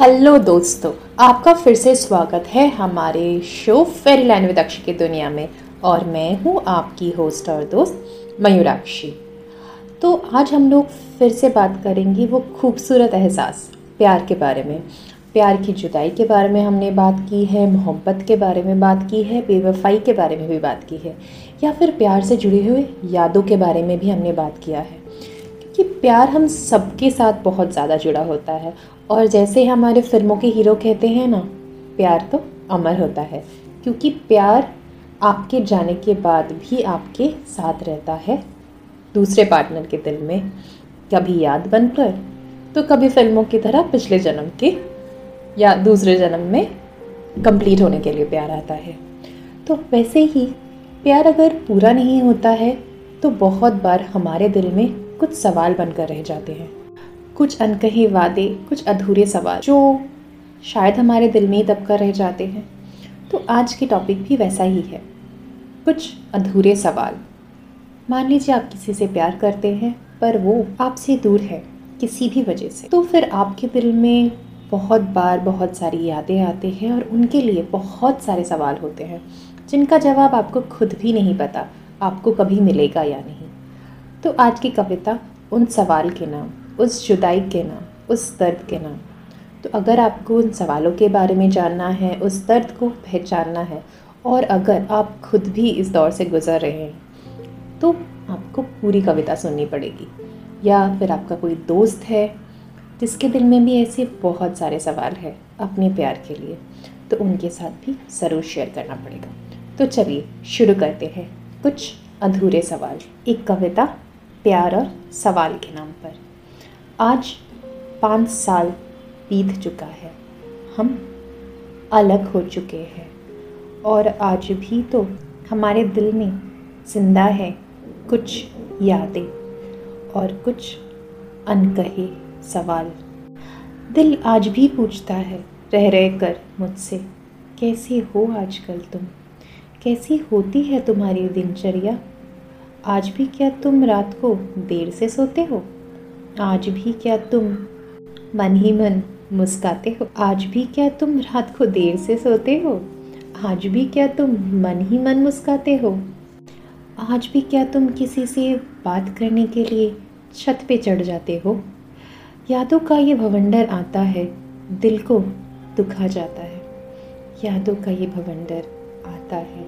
Hello दोस्तों, आपका फिर से स्वागत है हमारे show fairy land with Akshi की दुनिया में और मैं हूँ आपकी होस्ट और दोस्त मयूराक्षी। तो आज हम लोग फिर से बात करेंगे वो खूबसूरत एहसास, प्यार के बारे में। प्यार की जुदाई के बारे में हमने बात की है, मोहब्बत के बारे में बात की है, बेवफाई के बारे में भी बात की है, या फिर प्यार से जुड़े हुए यादों के बारे में भी हमने बात किया है। कि प्यार हम सबके साथ बहुत ज़्यादा जुड़ा होता है और जैसे हमारे फ़िल्मों के हीरो कहते हैं ना, प्यार तो अमर होता है, क्योंकि प्यार आपके जाने के बाद भी आपके साथ रहता है। दूसरे पार्टनर के दिल में कभी याद बनकर तो कभी फ़िल्मों की तरह पिछले जन्म के या दूसरे जन्म में कंप्लीट होने के लिए प्यार आता है। तो वैसे ही प्यार अगर पूरा नहीं होता है तो बहुत बार हमारे दिल में कुछ सवाल बनकर रह जाते हैं। कुछ अनकहे वादे, कुछ अधूरे सवाल, जो शायद हमारे दिल में ही दबकर रह जाते हैं। तो आज के टॉपिक भी वैसा ही है। कुछ अधूरे सवाल। मान लीजिए आप किसी से प्यार करते हैं, पर वो आपसे दूर है, किसी भी वजह से। तो फिर आपके दिल में बहुत बार बहुत सारी यादें आते हैं और उनके लिए बहुत सारे सवाल होते हैं, जिनका जवाब आपको खुद भी नहीं पता, आपको कभी मिलेगा या नहीं। तो आज की कविता उन सवाल के नाम। उस जुदाई के नाम, उस दर्द के नाम। तो अगर आपको उन सवालों के बारे में जानना है, उस दर्द को पहचानना है, और अगर आप खुद भी इस दौर से गुज़र रहे हैं तो आपको पूरी कविता सुननी पड़ेगी। या फिर आपका कोई दोस्त है, जिसके दिल में भी ऐसे बहुत सारे सवाल हैं अपने प्यार के लिए तो उनके साथ भी ज़रूर शेयर करना पड़ेगा। तो चलिए, शुरू करते हैं कुछ अधूरे सवाल। एक कविता प्यार और सवाल के नाम पर। आज पाँच साल बीत चुका है। हम अलग हो चुके हैं। और आज भी तो हमारे दिल में ज़िंदा है कुछ यादें और कुछ अनकहे सवाल। दिल आज भी पूछता है रह रह कर मुझसे, कैसे हो आजकल तुम? कैसी होती है तुम्हारी दिनचर्या? आज भी क्या तुम रात को देर से सोते हो? आज भी क्या तुम मन ही मन मुस्काते हो? आज भी क्या तुम रात को देर से सोते हो? आज भी क्या तुम मन ही मन मुस्काते हो? आज भी क्या तुम किसी से बात करने के लिए छत पे चढ़ जाते हो? यादों का ये भवंडर आता है, दिल को दुखा जाता है। यादों का ये भवंडर आता है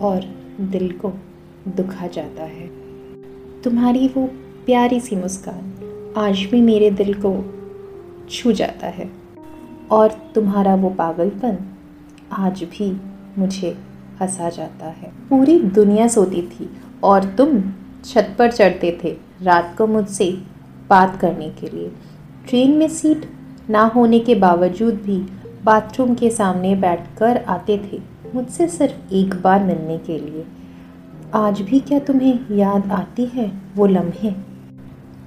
और दिल को दुखा जाता है। तुम्हारी वो प्यारी सी मुस्कान आज भी मेरे दिल को छू जाता है। और तुम्हारा वो पागलपन आज भी मुझे हंसा जाता है। पूरी दुनिया सोती थी और तुम छत पर चढ़ते थे रात को मुझसे बात करने के लिए। ट्रेन में सीट ना होने के बावजूद भी बाथरूम के सामने बैठकर आते थे मुझसे सिर्फ़ एक बार मिलने के लिए। आज भी क्या तुम्हें याद आती है वो लम्हे?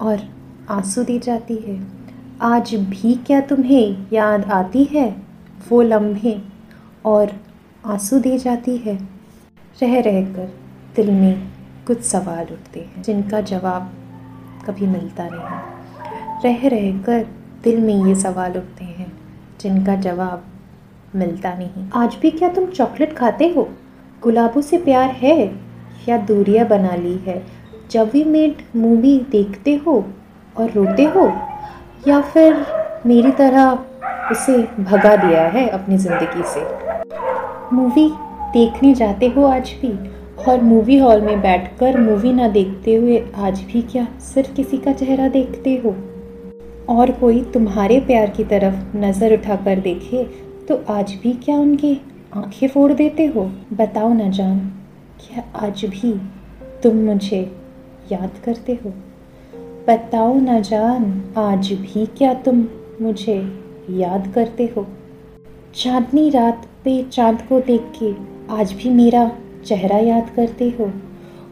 और आँसू दी जाती है। आज भी क्या तुम्हें याद आती है? वो लम्हे और आँसू दी जाती है। रह रह कर दिल में कुछ सवाल उठते हैं, जिनका जवाब कभी मिलता नहीं। रह रह कर दिल में ये सवाल उठते हैं, जिनका जवाब मिलता नहीं। आज भी क्या तुम चॉकलेट खाते हो? गुलाबों से प्यार है या दूरियाँ बना ली है? जब भी मेड मूवी देखते हो और रोते हो? या फिर मेरी तरह उसे भगा दिया है अपनी ज़िंदगी से? मूवी देखने जाते हो आज भी? और मूवी हॉल में बैठकर मूवी ना देखते हुए आज भी क्या सिर्फ़ किसी का चेहरा देखते हो? और कोई तुम्हारे प्यार की तरफ़ नज़र उठाकर देखे तो आज भी क्या उनकी आँखें फोड़ देते हो? बताओ ना जान, क्या आज भी तुम मुझे याद करते हो? बताओ ना जान, आज भी क्या तुम मुझे याद करते हो? चांदनी रात पे चाँद को देख के आज भी मेरा चेहरा याद करते हो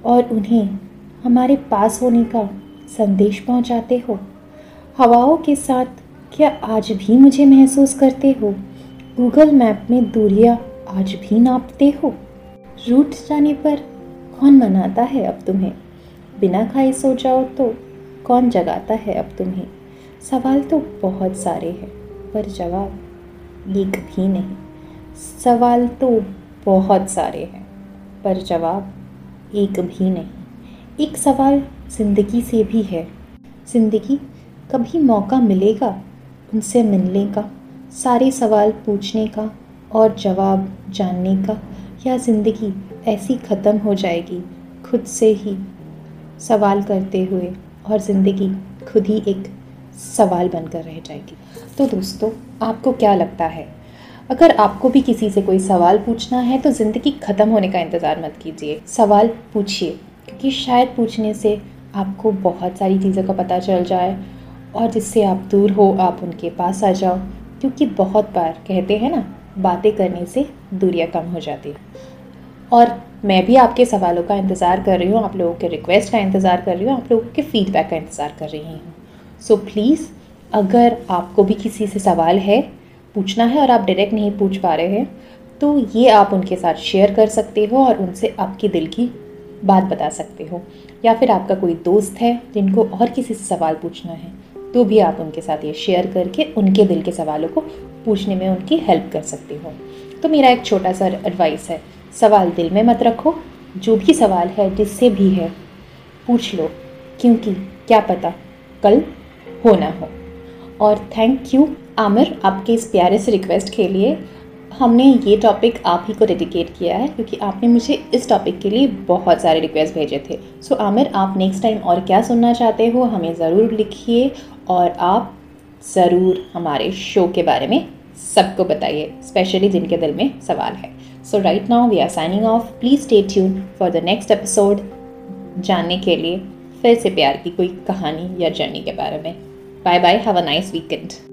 और उन्हें हमारे पास होने का संदेश पहुंचाते हो? हवाओं के साथ क्या आज भी मुझे महसूस करते हो? गूगल मैप में दूरियाँ आज भी नापते हो? रूट जाने पर कौन मनाता है अब तुम्हें? बिना खाए सो जाओ तो कौन जगाता है अब तुम्हें? सवाल तो बहुत सारे हैं, पर जवाब एक भी नहीं। सवाल तो बहुत सारे हैं, पर जवाब एक भी नहीं। एक सवाल ज़िंदगी से भी है। ज़िंदगी कभी मौका मिलेगा उनसे मिलने का, सारे सवाल पूछने का और जवाब जानने का, या ज़िंदगी ऐसी ख़त्म हो जाएगी खुद से ही? सवाल करते हुए और ज़िंदगी खुद ही एक सवाल बनकर रह जाएगी। तो दोस्तों, आपको क्या लगता है? अगर आपको भी किसी से कोई सवाल पूछना है तो ज़िंदगी ख़त्म होने का इंतज़ार मत कीजिए। सवाल पूछिए, क्योंकि शायद पूछने से आपको बहुत सारी चीज़ों का पता चल जाए और जिससे आप दूर हो, आप उनके पास आ जाओ। क्योंकि बहुत बार, कहते हैं ना, बातें करने से दूरियाँ कम हो जाती और मैं भी आपके सवालों का इंतज़ार कर रही हूँ, आप लोगों के रिक्वेस्ट का इंतज़ार कर रही हूँ, आप लोगों के फीडबैक का इंतज़ार कर रही हूँ। सो प्लीज़ अगर आपको भी किसी से सवाल है, पूछना है और आप डायरेक्ट नहीं पूछ पा रहे हैं तो ये आप उनके साथ शेयर कर सकते हो और उनसे आपके दिल की बात बता सकते हो। या फिर आपका कोई दोस्त है जिनको और किसी से सवाल पूछना है तो भी आप उनके साथ ये शेयर करके उनके दिल के सवालों को पूछने में उनकी हेल्प कर सकते हो। तो मेरा एक छोटा सा एडवाइस है सवाल दिल में मत रखो। जो भी सवाल है जिससे भी है पूछ लो। क्योंकि क्या पता कल हो ना हो। और थैंक यू आमिर आपके इस प्यारे से रिक्वेस्ट के लिए। हमने ये टॉपिक आप ही को डेडिकेट किया है क्योंकि आपने मुझे इस टॉपिक के लिए बहुत सारे रिक्वेस्ट भेजे थे। सो so, आमिर आप नेक्स्ट टाइम और क्या सुनना चाहते हो हमें ज़रूर लिखिए और आप ज़रूर हमारे शो के बारे में सबको बताइए स्पेशली जिनके दिल में सवाल है। So right now we are signing off please stay tune for the next episode जानने के लिए फिर से प्यार की कोई कहानी या जर्नी के बारे में। Bye bye have a nice weekend